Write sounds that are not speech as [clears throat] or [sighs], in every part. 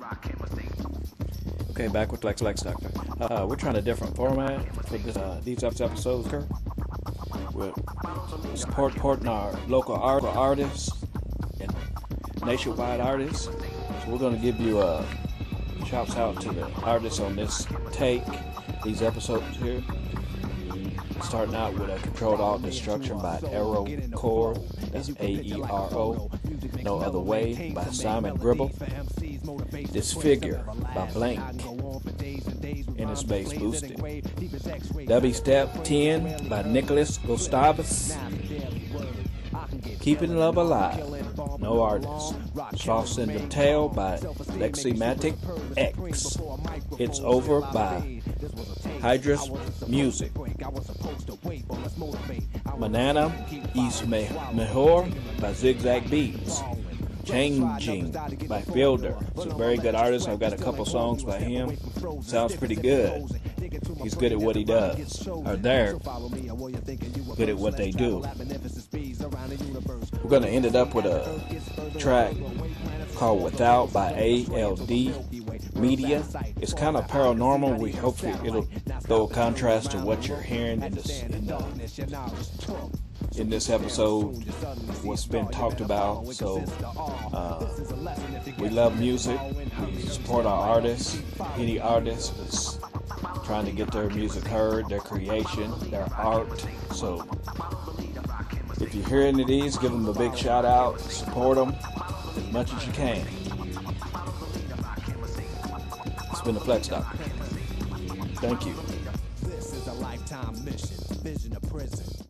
Rock. Okay, back with Lex Lex Doctor. Uh, we're trying a different format for this, uh, these episodes, Kurt. We're support, supporting our local art, artists and nationwide artists. So we're going to give you a shouts out to the artists on this take, these episodes here. Starting out with a controlled alt destruction by Aero Core, that's A E R O. No Other Way by Simon Gribble. Disfigure by Blank. Inner Space Boosted. W Step 10 by Nicholas Gustavus. Keeping Love Alive. No artist. Sauce in the Tail by Leximatic X. It's Over by Hydrus Music. Manana East Mejor by Zigzag Beats. Changing by Fielder. It's a very good artist. I've got a couple songs by him. Sounds pretty good. He's good at what he does. Or they're good at what they do. We're going to end it up with a track called Without by ALD Media. It's kind of paranormal. We hope it'll go contrast to what you're hearing in this, in, uh, in this episode, what's been talked about. So, uh, we love music. We support our artists. Any artist is trying to get their music heard, their creation, their art. So, if you hear any of these, give them a big shout out. Support them as much as you can. It's been a Flex Doctor. Thank you. This is a lifetime mission. Vision of prison.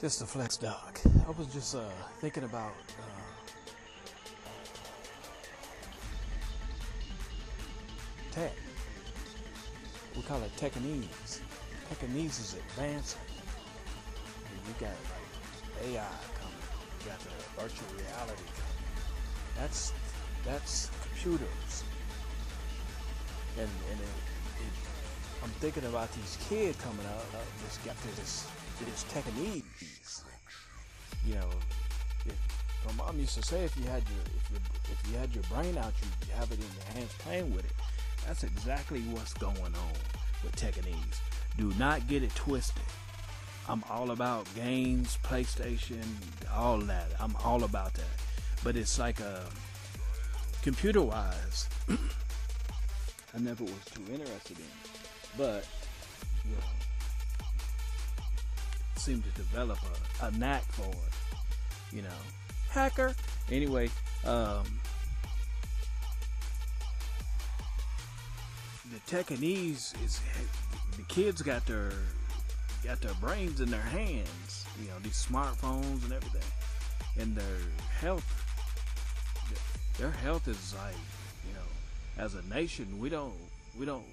Just a flex dog. I was just uh, thinking about uh, tech. We call it Techinees. Techinees is advancing. And you got AI coming. You got the virtual reality coming. That's that's computers. And and it, it, I'm thinking about these kids coming out. Uh, just got this this Techinees. You know, if, my mom used to say if you had your if if you had your brain out, you, you have it in your hands playing with it. That's exactly what's going on with Techinees. Do not get it twisted. I'm all about games, PlayStation, all that. I'm all about that. But it's like a computer wise, [clears throat] I never was too interested in. But you know, seem to develop a, a knack for it. You know, hacker. Anyway, um, the Techinees is the kids got their got their brains in their hands. You know, these smartphones and everything, and their health. Their health is like, you know, as a nation, we don't we don't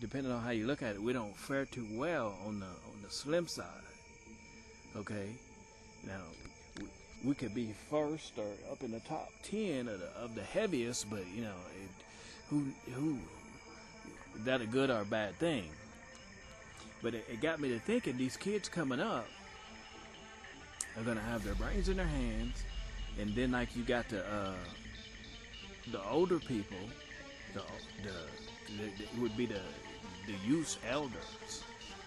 depending on how you look at it, we don't fare too well on the on the slim side. Okay, now we, could be first or up in the top ten of the, of the heaviest, but you know, it, who who is that a good or a bad thing? But it, it got me to thinking: these kids coming up are gonna have their brains in their hands, and then like you got the uh, the older people, the the, the, the would be the the youth elders.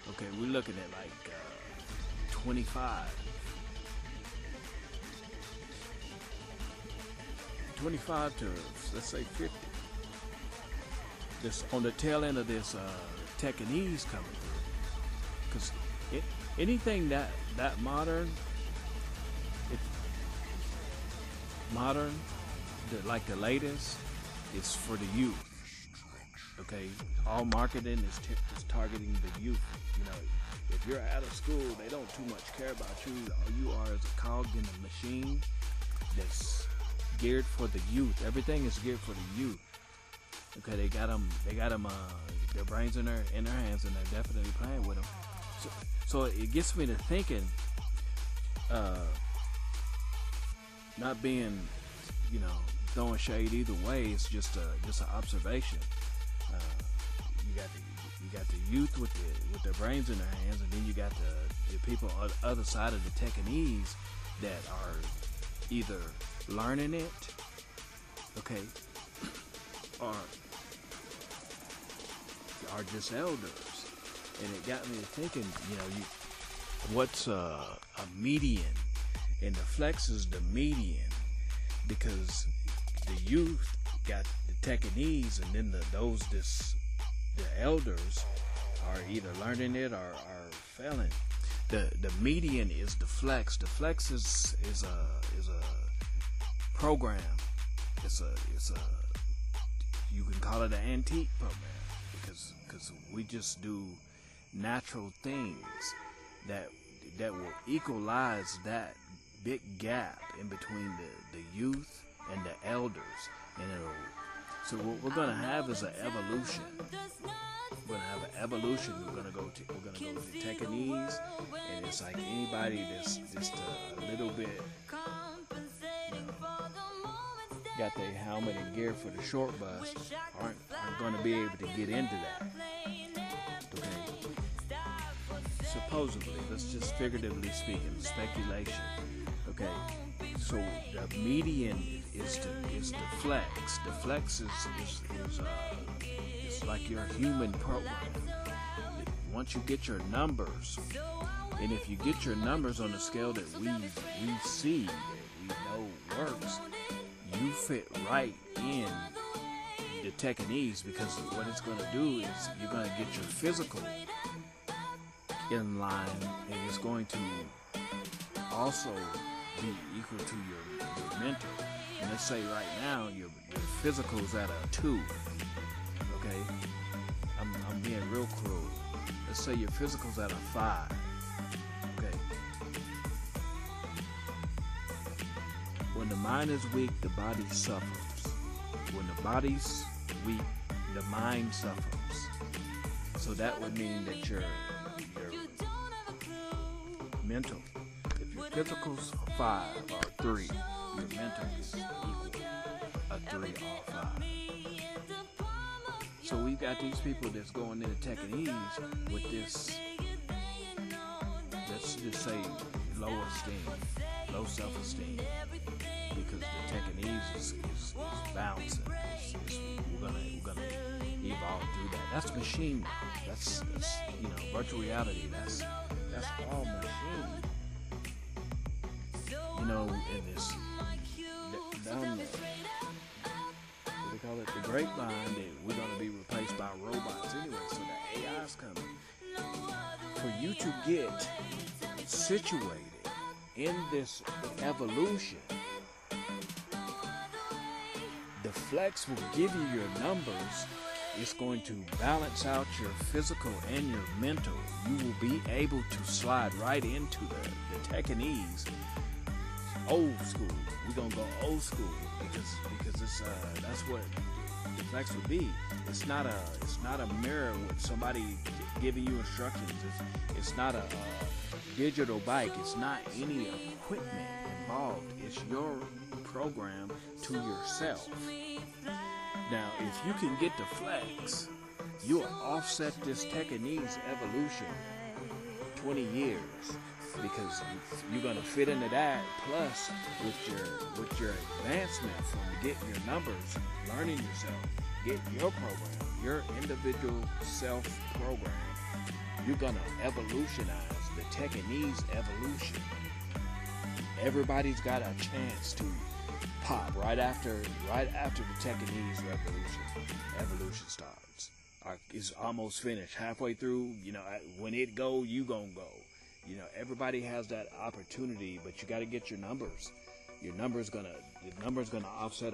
Okay, we're looking at like uh, 25. 25 to let's say 50. This on the tail end of this uh, Techinees coming because anything that that modern, it, modern, the, like the latest, is for the youth. Okay, all marketing is, t- is targeting the youth. You know, if you're out of school, they don't too much care about you. All you are is a cog in a machine that's geared for the youth. Everything is geared for the youth. Okay, they got them. They got them. Uh, their brains in their in their hands, and they're definitely playing with them. So, so it gets me to thinking. Uh, not being you know throwing shade either way. It's just a just an observation. Uh, you got the you got the youth with the with their brains in their hands, and then you got the, the people on the other side of the Techinees that are either learning it, okay, or are just elders. And it got me thinking, you know, you what's a, a median? And the flex is the median because the youth got the Techinees, and then the, those this the elders are either learning it or are failing. The the median is the flex. The flex is is a is a program. It's a it's a you can call it an antique program because because we just do natural things that that will equalize that big gap in between the, the youth and the elders. And so what we're gonna have is an evolution. We're gonna have an evolution. We're gonna go to we're gonna go to Techinees and it's like anybody that's just a little bit got their helmet and gear for the short bus aren't aren't gonna be able to get into that supposedly let's just figuratively speaking speculation okay? So the median is the is the flex. The flex is is, is uh it's like your human program once you get your numbers and if you get your numbers on the scale that we we see that we know works you fit right in the Techinees because what it's going to do is you're going to get your physical in line and it's going to also be equal to your, your mental. And let's say right now your, your physical is at a two. Okay? I'm, I'm being real cruel. Let's say your physical's at a five. Okay. When the mind is weak, the body suffers. When the body's weak, the mind suffers. So that would mean that your your mental, if your physical's a five or three, your mental is equal a three or five. So we've got these people that's going in into Techinees with this, let's just say, low esteem, low self-esteem, because the Techinees is, is, is bouncing. It's, it's, we're gonna we're gonna evolve through that. That's machine. That's, that's you know virtual reality. That's that's all machine. You know, in this down what they call it, the grapevine, that we're gonna be replaced by robots anyway. So the AI's coming. For you to get situated in this evolution, the flex will give you your numbers. It's going to balance out your physical and your mental. You will be able to slide right into the, the Techinees old school. We're gonna go old school because because it's uh that's what the flex would be. It's not a it's not a mirror with somebody giving you instructions. It's it's not a, a digital bike. It's not any equipment involved. It's your program to yourself. Now, if you can get the flex, you'll offset this Techinees evolution 20 years because you're gonna fit into that. Plus, with your with your advancement from getting your numbers, learning yourself, getting your program, your individual self program, you're gonna evolutionize the Techinees evolution. Everybody's got a chance to pop right after right after the Techinees revolution evolution starts. Is almost finished, halfway through. You know, when it go, you gonna go. You know, everybody has that opportunity, but you got to get your numbers. Your number's gonna, your number's gonna offset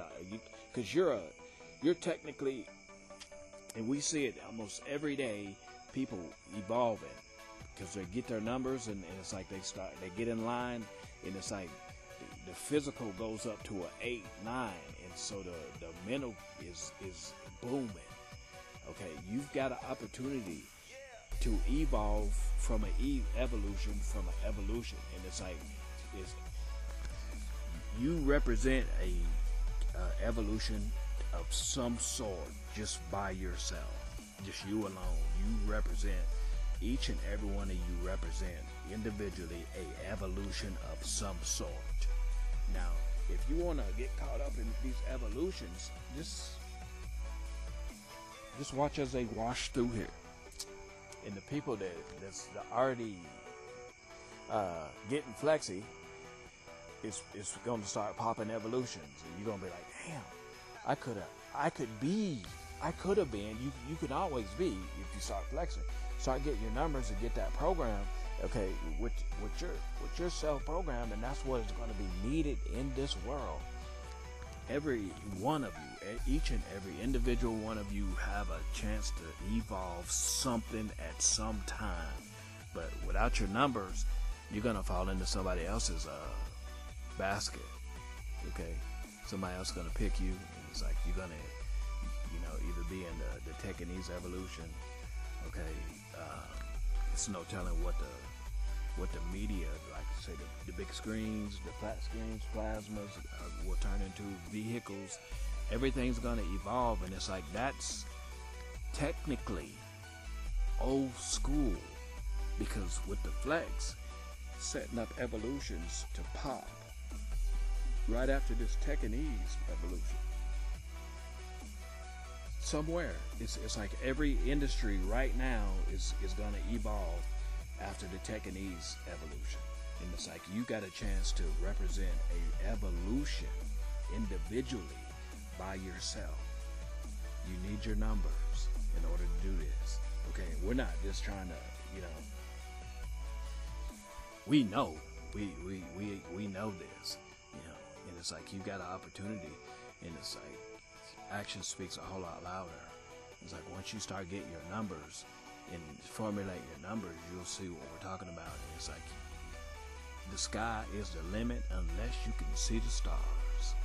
because you, are a, you're technically, and we see it almost every day. People evolving because they get their numbers, and, and, it's like they start, they get in line, and it's like the, physical goes up to a eight, nine, and so the the mental is is booming. Okay, you've got an opportunity to evolve from an e- evolution from an evolution, and it's like it's you represent a uh, evolution of some sort just by yourself, just you alone. You represent each and every one of you represent individually a evolution of some sort. Now, if you want to get caught up in these evolutions, just just watch as they wash through here. And the people that that's already uh, getting flexy is is going to start popping evolutions, and you're gonna be like, damn, I could have, I could be, I could have been. You you can always be if you start flexing. Start getting your numbers and get that program. Okay, with with your with your self program, and that's what is going to be needed in this world. Every one of you, each and every individual one of you, have a chance to evolve something at some time. But without your numbers, you're gonna fall into somebody else's uh, basket. Okay, somebody else gonna pick you, and it's like you're gonna, you know, either be in the, the Tekanese evolution. Okay, um, it's no telling what the what the media, like say the, the big screens, the flat screens, plasmas, uh, will turn into vehicles. Everything's gonna evolve, and it's like that's technically old school because with the flex setting up evolutions to pop right after this Tekanese evolution. Somewhere, it's, it's like every industry right now is, is going to evolve after the Tekanese evolution. And it's like you got a chance to represent a evolution individually by yourself. You need your numbers in order to do this. Okay, we're not just trying to, you know, we know, we we we we know this, you know, and it's like you got an opportunity, and it's like action speaks a whole lot louder. It's like once you start getting your numbers and formulate your numbers, you'll see what we're talking about. And it's like the sky is the limit unless you can see the stars.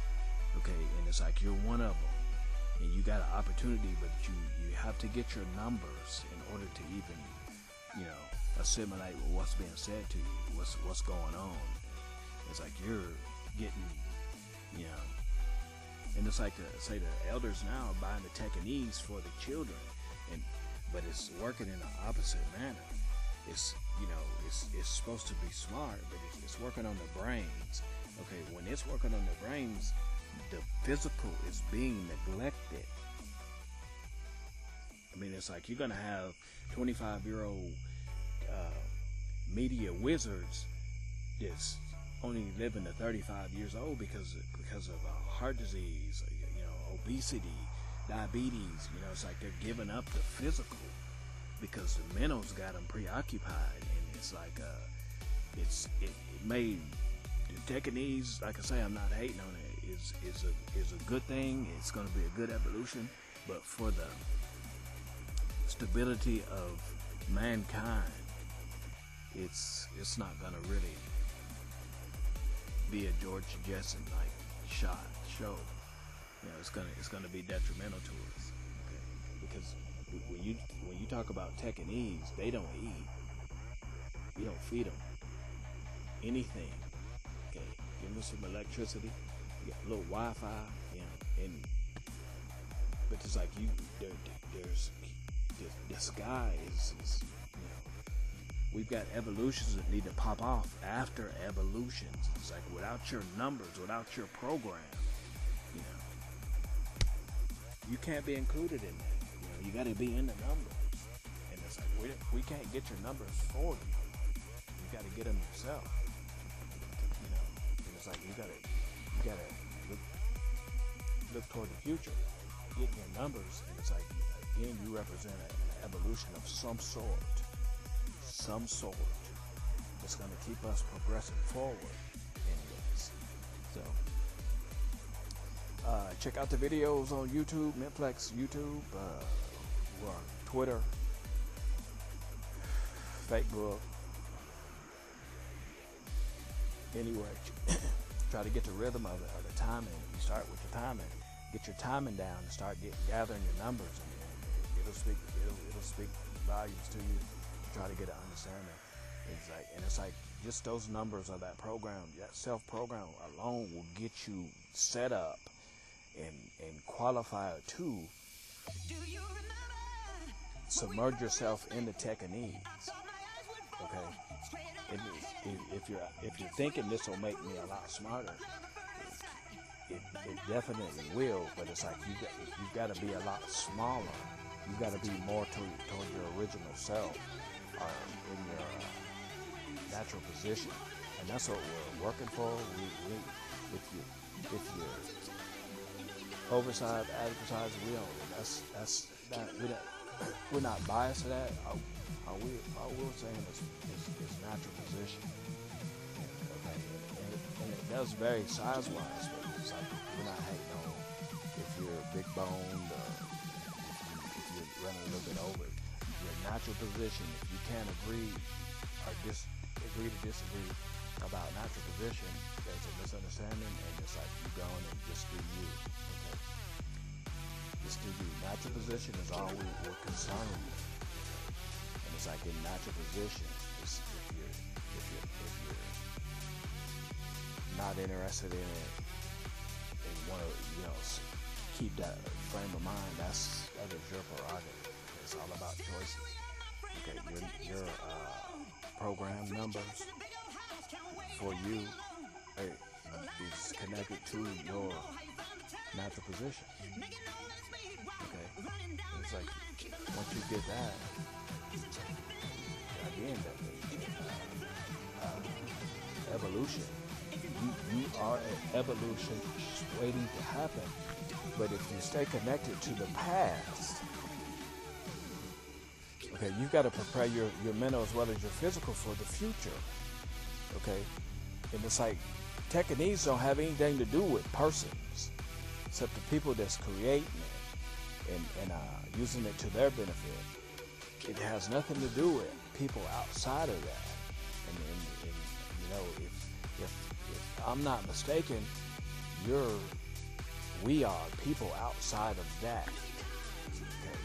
Okay, and it's like you're one of them, and you got an opportunity, but you you have to get your numbers in order to even, you know, assimilate with what's being said to you, what's what's going on. It's like you're getting, you know, and it's like the, say the elders now are buying the Tekanese for the children, and but it's working in the opposite manner. It's you know it's it's supposed to be smart, but it's, working on the brains. Okay, when it's working on the brains, the physical is being neglected. I mean, it's like you're gonna have 25 year old uh, media wizards that's only living to 35 years old because because of uh, heart disease, you know, obesity, diabetes. You know, it's like they're giving up the physical because the mental's got them preoccupied, and it's like uh, it's it, it made the Tekanese. Like I say, I'm not hating on it. Is is a is a good thing. It's going to be a good evolution, but for the stability of mankind, it's it's not gonna really be a George Jetson like shot show. You know, it's gonna it's gonna be detrimental to us. Okay? Because when you when you talk about tech and ease, they don't eat. You don't feed them anything. Okay, give them some electricity, got a little Wi-Fi, you know, and but it's like you there, there's the, the sky is, is you know we've got evolutions that need to pop off after evolutions. It's like without your numbers, without your program, you can't be included in that. You know, you got to be in the numbers, and it's like we we can't get your numbers for you. You got to get them yourself. You know, and it's like you got to you got to look look toward the future, get your numbers, and it's like again you represent an evolution of some sort some sort that's going to keep us progressing forward uh, check out the videos on youtube Mentflexx youtube uh, twitter facebook. Anyway [coughs] try to get the rhythm of it or the timing. You start with the timing. Get your timing down and start getting gathering your numbers and it'll speak it'll, it'll speak volumes to you. Try to get an understanding. It's like, and it's like just those numbers of that program, that self program alone will get you set up and and qualifier two submerge yourself in the techniques. Okay, if, you're if you're thinking this will make me a lot smarter, it, it definitely will. But it's like you got you've got to be a lot smaller. You've got to be more to, toward your original self, or in your uh, natural position, and that's what we're working for. We, we if you if you're oversized, advertising, we don't. That's that's that we don't we're not biased to that. We all we're saying is, is, is natural position. Okay, and it, and it does vary size wise, but it's like we're not hating on if you're big boned or if, you, if you're running a little bit over. Your natural position, if you can't agree or dis agree to disagree about natural position, there's a misunderstanding, and it's like you're going and just do you. Okay is to natural position is all we, we're concerned with. And it's like in natural position, if you're if you're if you're not interested in it and want to you know keep that frame of mind, that's that is your prerogative. It's all about choices. Okay, your your uh, program numbers for you is connected to your natural position. It's like, once you get that, again, uh, uh, evolution. You, you are an evolution waiting to happen. But if you stay connected to the past, okay, you've got to prepare your, your mental as well as your physical for the future. Okay? And it's like techniques don't have anything to do with persons, except the people that's creating it and, and uh, using it to their benefit. It has nothing to do with people outside of that. And, and, and you know, if, if, if I'm not mistaken, you're, we are people outside of that. Okay.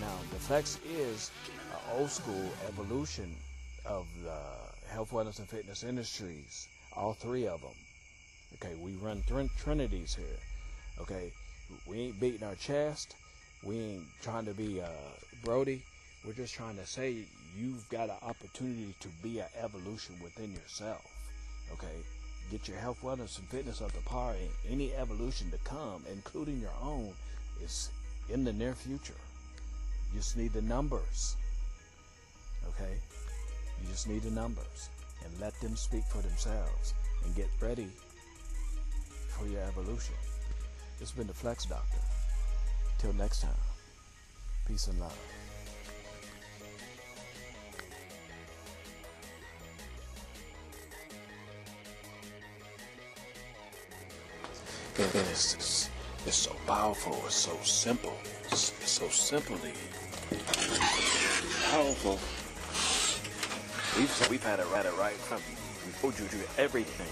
Now, the flex is an old school evolution of the health, wellness, and fitness industries. All three of them. Okay, we run th- trinities here. Okay, we ain't beating our chest. We ain't trying to be uh, Brody. We're just trying to say you've got an opportunity to be an evolution within yourself. Okay, get your health, wellness, and fitness up to par. And any evolution to come, including your own, is in the near future. You just need the numbers. Okay, you just need the numbers and let them speak for themselves and get ready for your evolution. This has been the Flex Doctor. Till next time, peace and love. And it's, it's, it's so powerful, it's so simple, it's, it's so simply powerful. We've, we've had it right, it right from we told you to everything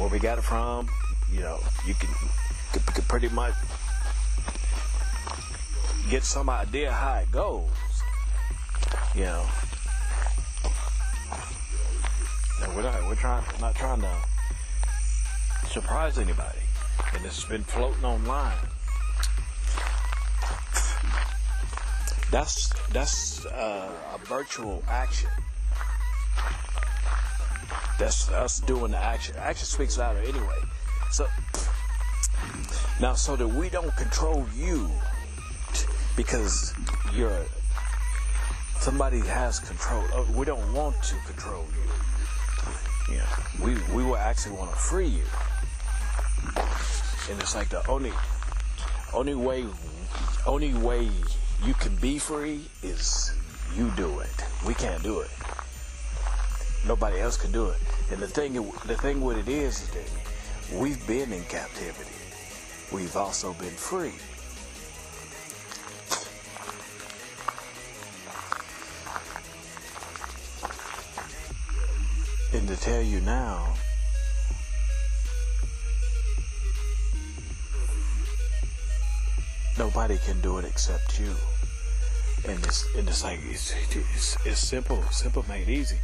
where we got it from, you know, you can, can, can pretty much get some idea how it goes. You know. We're not we're trying not trying to surprise anybody. And it's been floating online. That's that's uh, a virtual action. That's us doing the action. Action speaks louder anyway. So now, so that we don't control you because you're somebody has control. Uh, we don't want to control you. Yeah, we we will actually want to free you, and it's like the only only way only way you can be free is you do it. We can't do it. Nobody else can do it. And the thing, the thing what it is is that we've been in captivity. We've also been free. And to tell you now, nobody can do it except you. And it's, and it's like, it's, it's, it's simple, simple made easy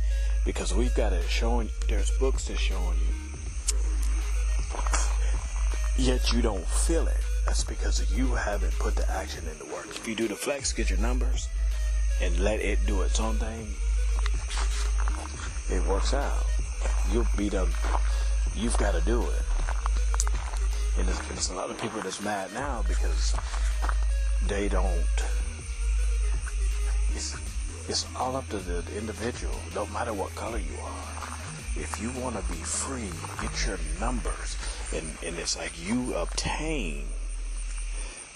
because we've got it showing there's books that's showing you yet you don't feel it. That's because you haven't put the action into work. If you do the flex, get your numbers, and let it do its own thing, it works out. You'll be them. You've got to do it. And there's, there's a lot of people that's mad now because they don't. It's, it's all up to the individual. Don't matter what color you are. If you want to be free, get your numbers. And, and it's like you obtain.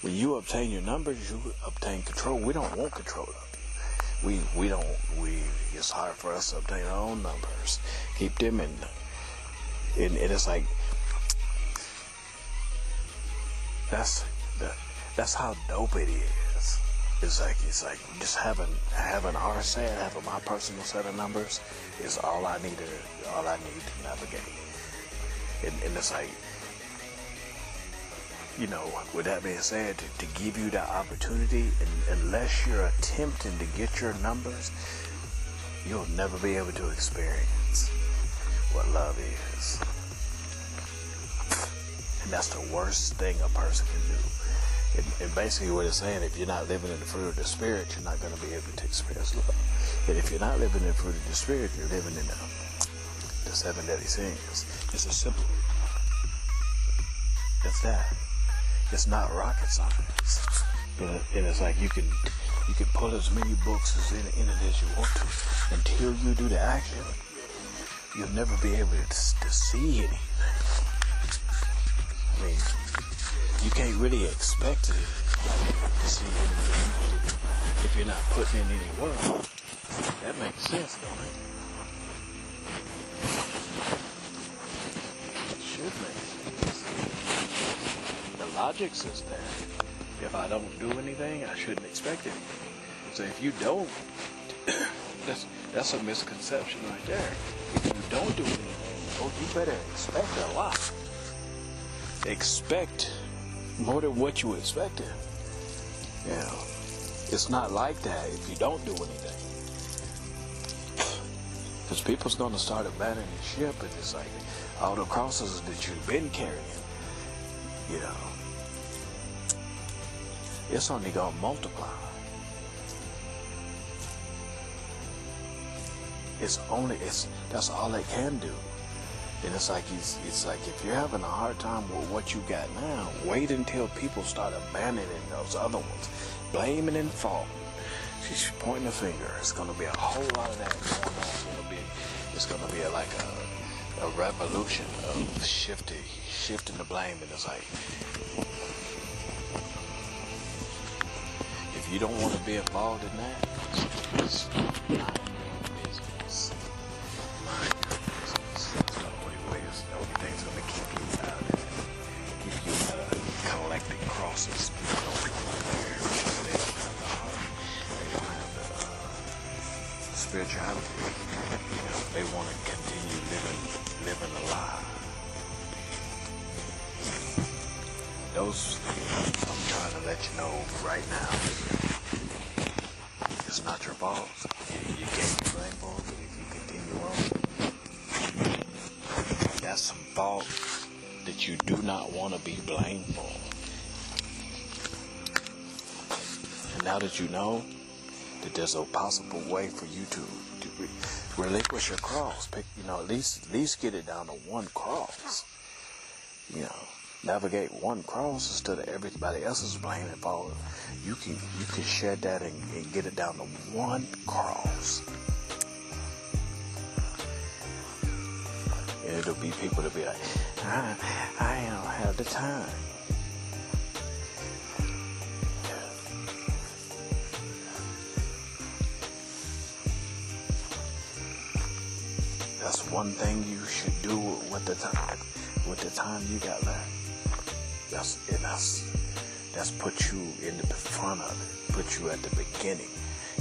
When you obtain your numbers, you obtain control. We don't want control of you. We we don't we. It's hard for us to obtain our own numbers. Keep them in. And, and it's like that's the, that's how dope it is. It's like it's like just having having our set, having my personal set of numbers is all I need to all I need to navigate. And, and it's like you know, with that being said, to, to give you that opportunity, unless you're attempting to get your numbers, you'll never be able to experience what love is. And that's the worst thing a person can do. And, and basically what it's saying, if you're not living in the fruit of the spirit, you're not going to be able to experience love. And if you're not living in the fruit of the spirit, you're living in the, the seven deadly sins. It's as simple as that. It's not rocket science. And, it, and it's like you can you can pull as many books as in, in it as you want to. Until you do the action, you'll never be able to, to see anything. I mean, you can't really expect to, to see anything if you're not putting in any work. That makes sense, don't it? It should make sense. Logic says that. If I don't do anything, I shouldn't expect anything. So if you don't, [coughs] that's that's a misconception right there. If you don't do anything, oh, you better expect a lot. Expect more than what you expected. Yeah, it's not like that if you don't do anything. [coughs] Because people's gonna start abandoning the ship, and it's like all the crosses that you've been carrying, you know, it's only gonna multiply. It's only it's that's all it can do. And it's like it's, it's like if you're having a hard time with what you got now, wait until people start abandoning those other ones, blaming and faulting. She's pointing a finger. It's gonna be a whole lot of that going on. It's gonna be it's gonna be like a a revolution of shifting shifting the blame and it's like you don't want to be involved in that, now that you know that there's a possible way for you to, to re- relinquish your cross, pick, you know, at least at least get it down to one cross. You know, navigate one cross instead of everybody else's blame and fault. You can you can shed that and, and get it down to one cross. And it'll be people to be like, I, I don't have the time. One thing you should do with the time, with the time you got left. That's and that's that's put you in the front of it, put you at the beginning,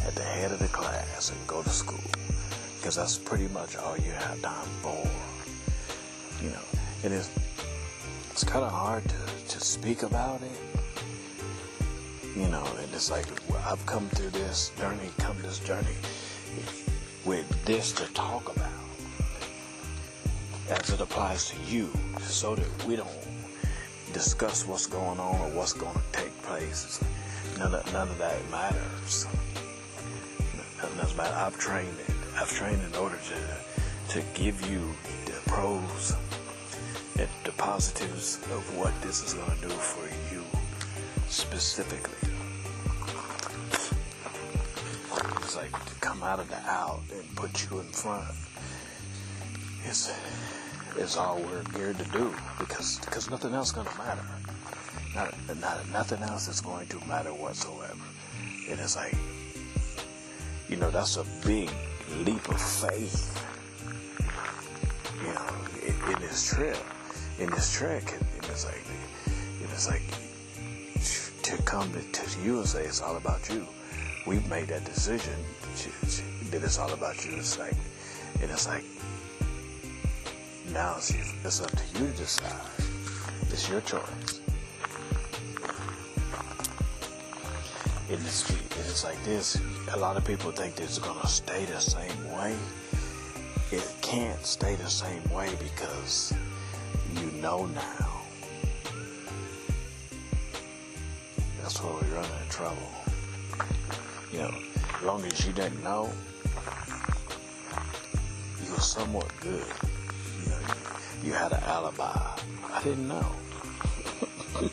at the head of the class, and go to school, because that's pretty much all you have time for. You know, it is. It's kind of hard to to speak about it. You know, and it's like I've come through this journey, come this journey with this to talk about as it applies to you so that we don't discuss what's going on or what's going to take place. None of, none of that matters. None doesn't matter. I've trained it. I've trained in order to to give you the pros and the positives of what this is going to do for you specifically. It's like to come out of the out and put you in front. It's is all we're geared to do because because nothing else going to matter. Not, not nothing else is going to matter whatsoever. And it's like, you know, that's a big leap of faith. You know, in, in this trip, in this trek, and, and it's like, and it's like to come to, to you and say it's all about you. We've made that decision that it's all about you. It's like, and it's like it's up to you to decide. It's your choice. In the street, it's like this. A lot of people think it's gonna stay the same way. It can't stay the same way because you know now. That's where we run into trouble. You know, as long as you didn't know, you were somewhat good you had an alibi. I didn't know. [laughs]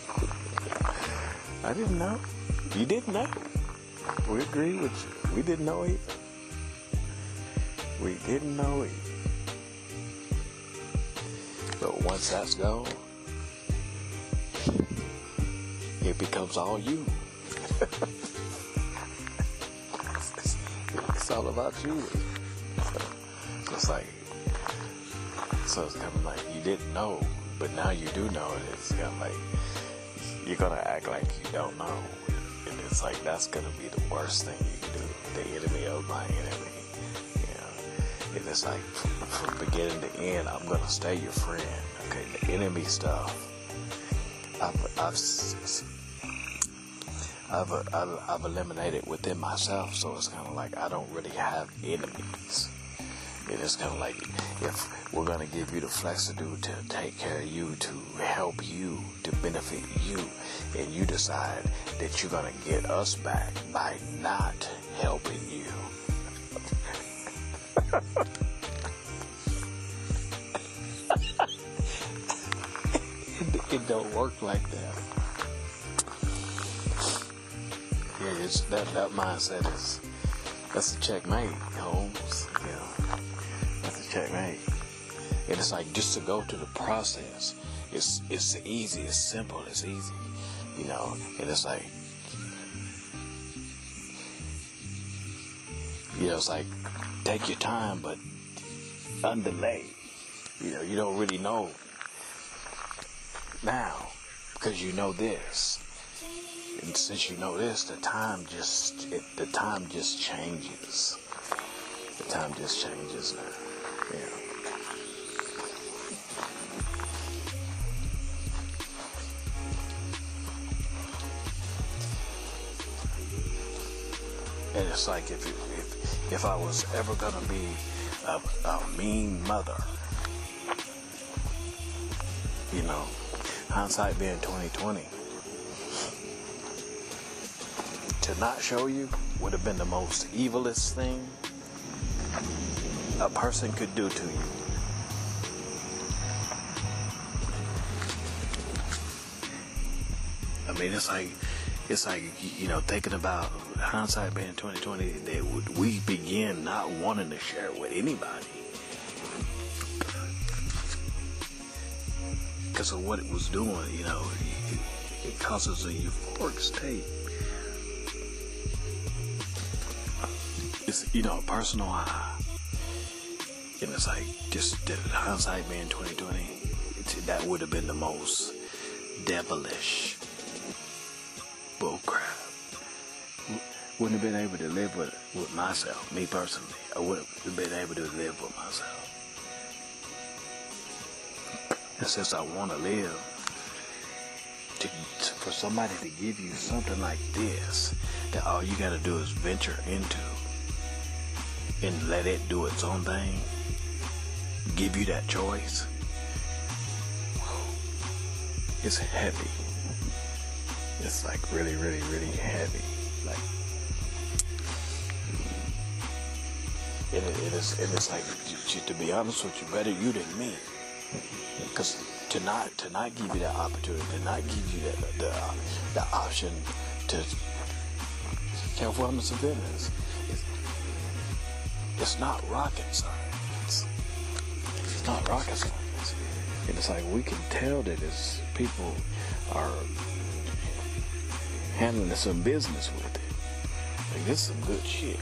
I didn't know. You didn't know. We agree with you. We didn't know either. We didn't know either. But once that's gone, it becomes all you. [laughs] it's all about you. It's like so it's kind of like you didn't know, but now you do know it. It's kind of like you're gonna act like you don't know, and it's like that's gonna be the worst thing you can do. The enemy of my enemy, know. And it's like from, beginning to end, I'm gonna stay your friend. Okay, the enemy stuff. I've I've, I've, I've eliminated within myself, so it's kind of like I don't really have enemies. It is kind of like if we're going to give you the flex to do to take care of you, to help you, to benefit you, and you decide that you're going to get us back by not helping you. it, it don't work like that. Yeah, it's that that mindset is that's a checkmate, Holmes. And it's like just to go through the process. It's it's easy, it's simple, it's easy. You know, and it's like you know, it's like take your time but undelay. You know, you don't really know now because you know this. And since you know this, the time just it, the time just changes. The time just changes now. And it's like if if if I was ever gonna be a, a mean mother, you know, hindsight being 2020, to not show you would have been the most evilest thing a person could do to you. I mean, it's like it's like you know thinking about hindsight being 2020 that would we begin not wanting to share it with anybody. Because of what it was doing you know it, it causes a euphoric state. It's you know a personal high. And it's like just the hindsight being 2020, that would have been the most devilish I wouldn't have been able to live with with myself, me personally. I wouldn't have been able to live with myself. And since I want to live, to, for somebody to give you something like this, that all you got to do is venture into and let it do its own thing give you that choice, it's heavy. It's like really, really, really heavy. Like it, it is. It is like to be honest with you, better you than me. Because to not to not give you that opportunity, to not give you that the the option to have wellness and it's, it's not rocket science. It's not rocket science. And it's like we can tell that as people are handling some business with it. Like this is some good shit.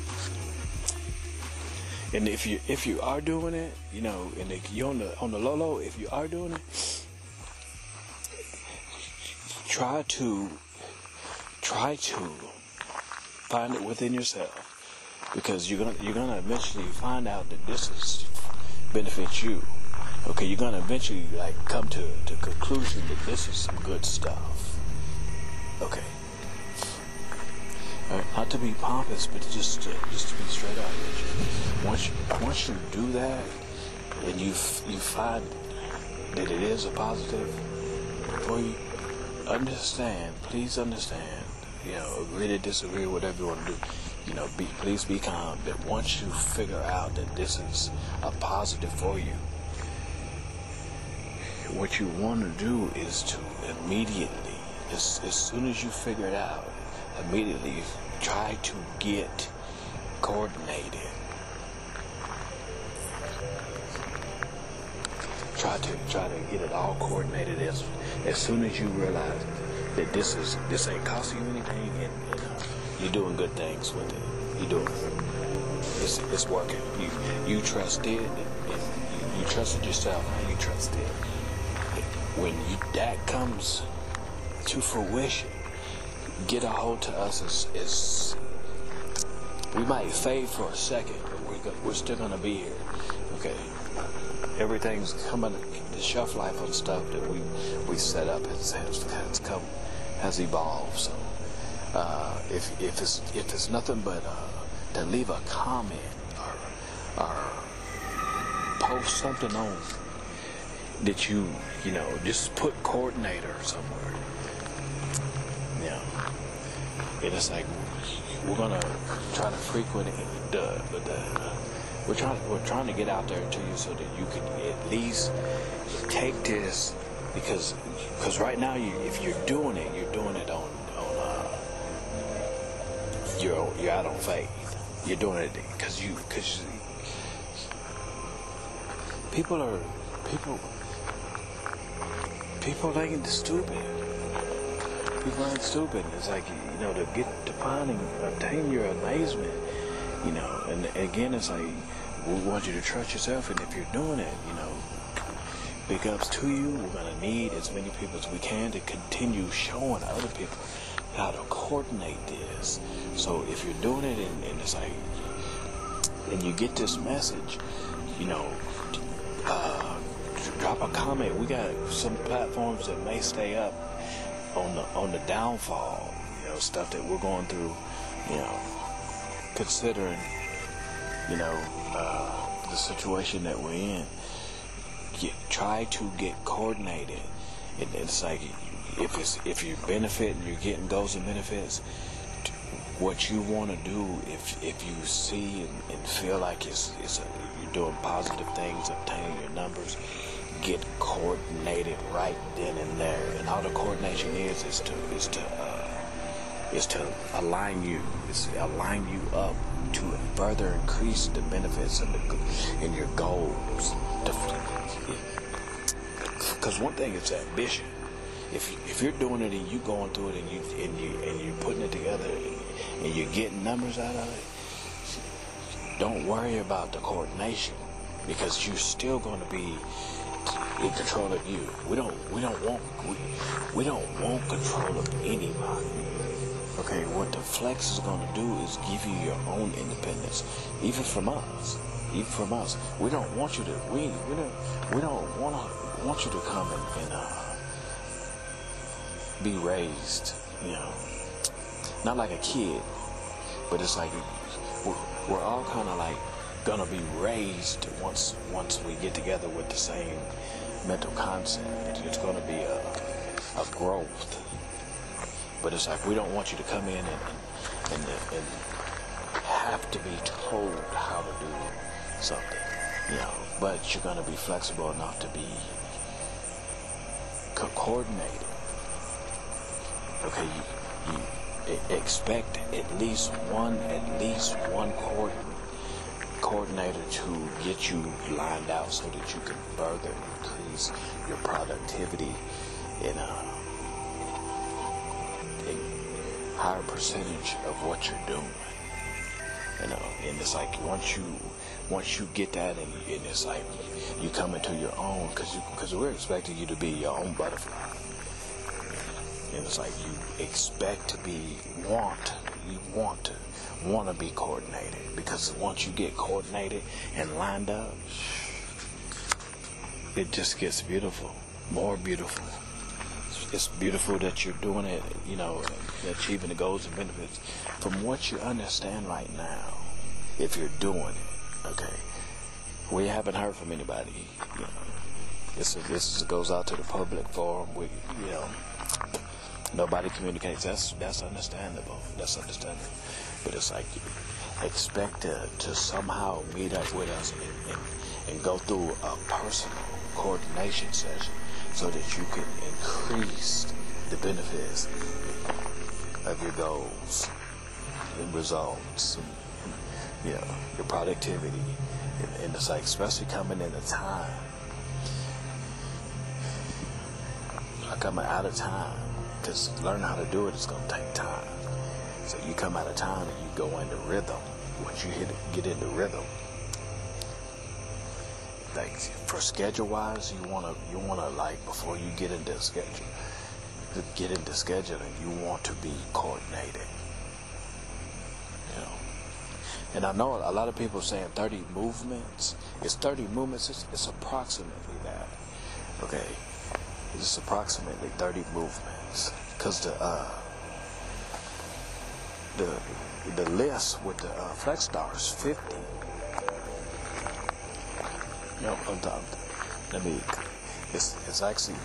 And if you if you are doing it, you know, and if you on the on the low low, if you are doing it, try to try to find it within yourself because you're gonna you're gonna eventually find out that this is benefits you. Okay, you're gonna eventually like come to the conclusion that this is some good stuff. Okay. Right, not to be pompous, but just to, just to be straight up with. Once you, once you do that, and you you find that it is a positive for you, understand. Please understand. You know, agree to disagree, whatever you want to do. You know, be please be calm. That once you figure out that this is a positive for you, what you want to do is to immediately, as, as soon as you figure it out, immediately try to get coordinated. Try to try to get it all coordinated as as soon as you realize that this is this ain't costing you anything and, you're doing good things with it. You're doing it's it's working. You you trust it and, and you, you trusted yourself and you trust it. When you, that comes to fruition, get a hold to us is, is we might fade for a second, but we're, go, we're still gonna be here. Okay, everything's coming. The shelf life on stuff that we we set up has, has, has come has evolved. So uh, if if it's if it's nothing but uh, to leave a comment or or post something on that you you know just put coordinator somewhere. And it's like we're gonna try to frequent the the, the we're trying we're trying to get out there to you so that you can at least take this because because right now you if you're doing it you're doing it on on uh, you're you're out on faith. You're doing it because you because people are people people ain't stupid people ain't stupid. It's like you know to get to find and obtain your amazement. You know, and again, it's like we want you to trust yourself, and if you're doing it, you know, big ups to you. We're gonna need as many people as we can to continue showing other people how to coordinate this. So if you're doing it, and, and it's like, and you get this message, you know. Uh, drop a comment. We got some platforms that may stay up on the on the downfall, you know, stuff that we're going through, you know, considering, you know, uh, the situation that we're in. Get, try to get coordinated. And it's like if it's if you're benefiting, you're getting goals and benefits. What you want to do, if if you see and, and feel like it's it's a, you're doing positive things, obtaining your numbers, get coordinated right then and there. And all the coordination is is to is to uh, is to align you, is align you up to further increase the benefits and the and your goals. Because one thing is ambition. If if you're doing it and you going through it and you and you and you're putting it together and, and you're getting numbers out of it, don't worry about the coordination because you're still going to be in control of you. We don't we don't want we, we don't want control of anybody. Okay, what the flex is gonna do is give you your own independence, even from us. Even from us. We don't want you to we we don't we don't wanna want you to come and, and uh, be raised, you know. Not like a kid, but it's like we're, we're all kind of like gonna be raised once once we get together with the same mental concept. It's gonna be a a growth. But it's like we don't want you to come in and and, and, have to be told how to do something, you know. But you're gonna be flexible enough to be co- coordinated. Okay, you, you expect at least one, at least one coord- coordinator to get you lined out so that you can further increase your productivity in a, a higher percentage of what you're doing. You know, and it's like once you once you get that, and, and it's like you come into your own because because we're expecting you to be your own butterfly. And it's like you expect to be want you want to want to be coordinated because once you get coordinated and lined up, it just gets beautiful, more beautiful. It's beautiful that you're doing it, you know, achieving the goals and benefits. From what you understand right now, if you're doing it, okay, we haven't heard from anybody. You know, this is, this is, goes out to the public forum. We, you know, nobody communicates. That's that's understandable. That's understandable. But it's like you expect to, to somehow meet up with us and, and, and go through a personal coordination session so that you can increase the benefits of your goals and results and, you know, your productivity. And, and it's like, especially coming in a time, coming out of time, because learning how to do it is going to take time. So you come out of time and you go into rhythm. Once you hit, get into rhythm, like for schedule wise, you wanna you wanna like before you get into schedule, get into scheduling, you want to be coordinated. You know, and I know a lot of people saying 30 movements. It's 30 movements. It's, it's approximately that. Okay, it's approximately 30 movements because the uh, the the list with the uh, flex stars 50. No, on top. Let me. It's it's actually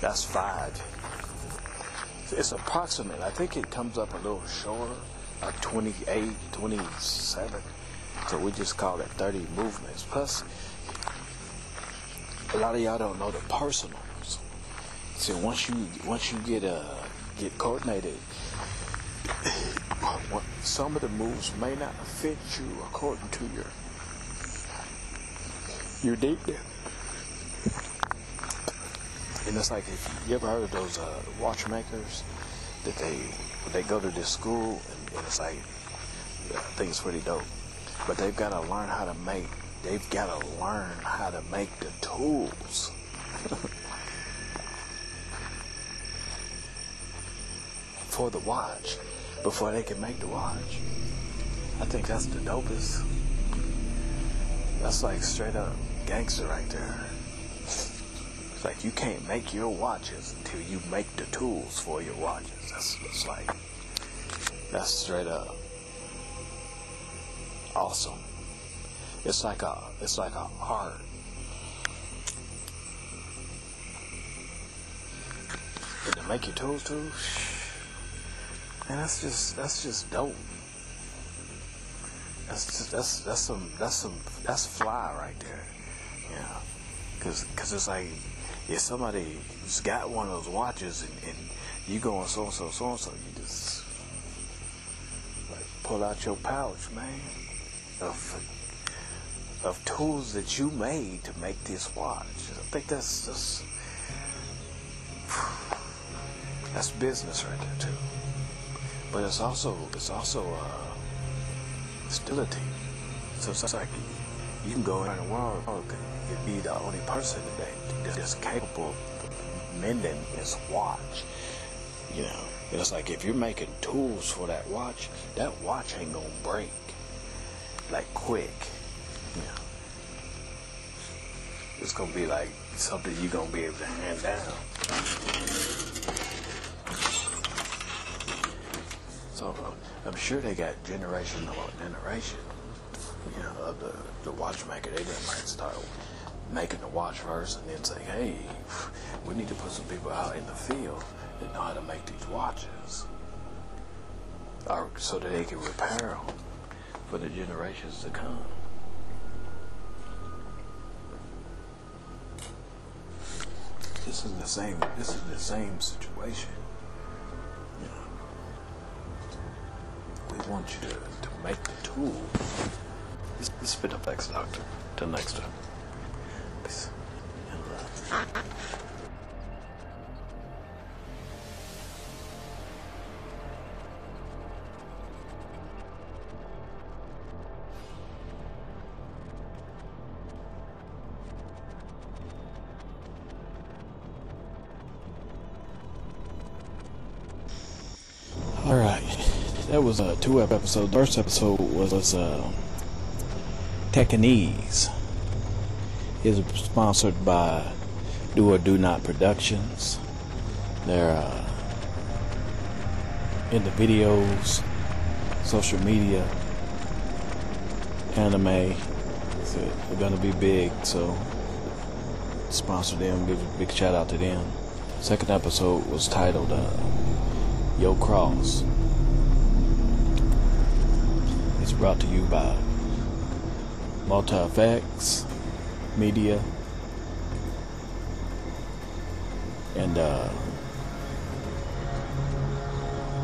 that's five. It's approximate. I think it comes up a little shorter, like 28, 27. So we just call it 30 movements. Plus, a lot of y'all don't know the personals. See, once you once you get uh get coordinated, some of the moves may not fit you according to your your deepness. And it's like if you ever heard of those uh, watchmakers that they they go to this school and, and it's like I think it's pretty dope. But they've got to learn how to make. They've got to learn how to make the tools. [laughs] for the watch before they can make the watch. I think that's the dopest. That's like straight up gangster right there. It's like you can't make your watches until you make the tools for your watches. That's, that's like that's straight up awesome. It's like a it's like a art. And to make your tools too, man, that's just that's just dope. That's just that's that's some that's some that's fly right there. Yeah, cause cause it's like if somebody's got one of those watches and, and you go on so and so so and so, you just like pull out your pouch, man, of of tools that you made to make this watch. I think that's that's [sighs] that's business right there too. But it's also it's also uh, stability. So it's like you can go around the world and be the only person that that's capable of mending this watch. You know, it's like if you're making tools for that watch, that watch ain't gonna break like quick. You know, it's gonna be like something you're gonna be able to hand down. I'm sure they got generation upon generation, you know, of the, the watchmaker. They didn't like start making the watch first and then say, hey, We need to put some people out in the field that know how to make these watches, or so that they can repair them for the generations to come. This is the same. This is the same situation. Want you to, to make the tool. Been the Flex Doctor. Till next time. Peace. Was uh, two episodes. The first episode was, was uh, Techinees. Is sponsored by Do or Do Not Productions. They're uh, in the videos, social media, anime. They're gonna be big, so sponsor them. Give a big shout out to them. Second episode was titled. Uh, Yo Cross. Brought to you by Multi Effects Media and uh,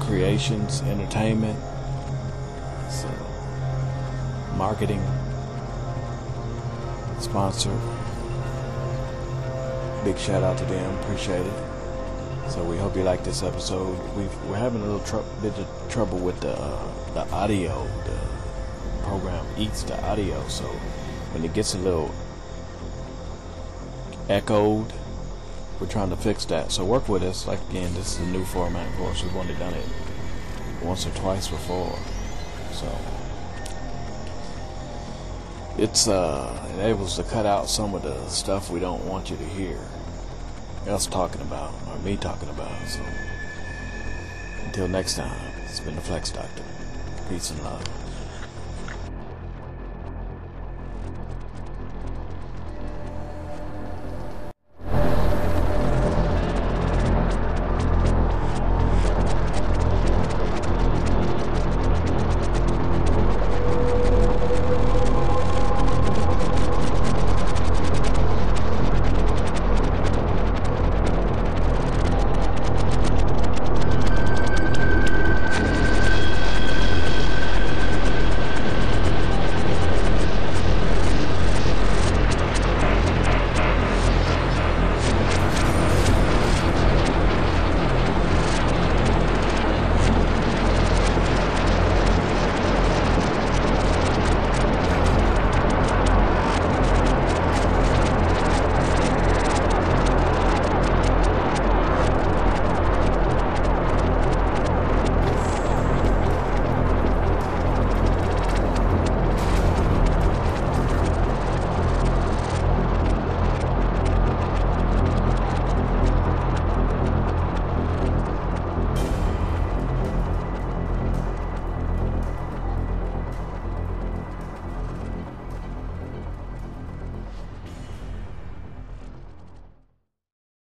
Creations Entertainment. So, marketing sponsor. Big shout out to them. Appreciate it. So we hope you like this episode. We've, we're having a little tr- bit of trouble with the uh, the audio. Program eats the audio, so when it gets a little echoed, we're trying to fix that. So work with us. Like again, this is a new format for us. We've only done it once or twice before, so it's uh enables to cut out some of the stuff we don't want you to hear us talking about, or me talking about. So, until next time, it's been the Flex Doctor. Peace and love.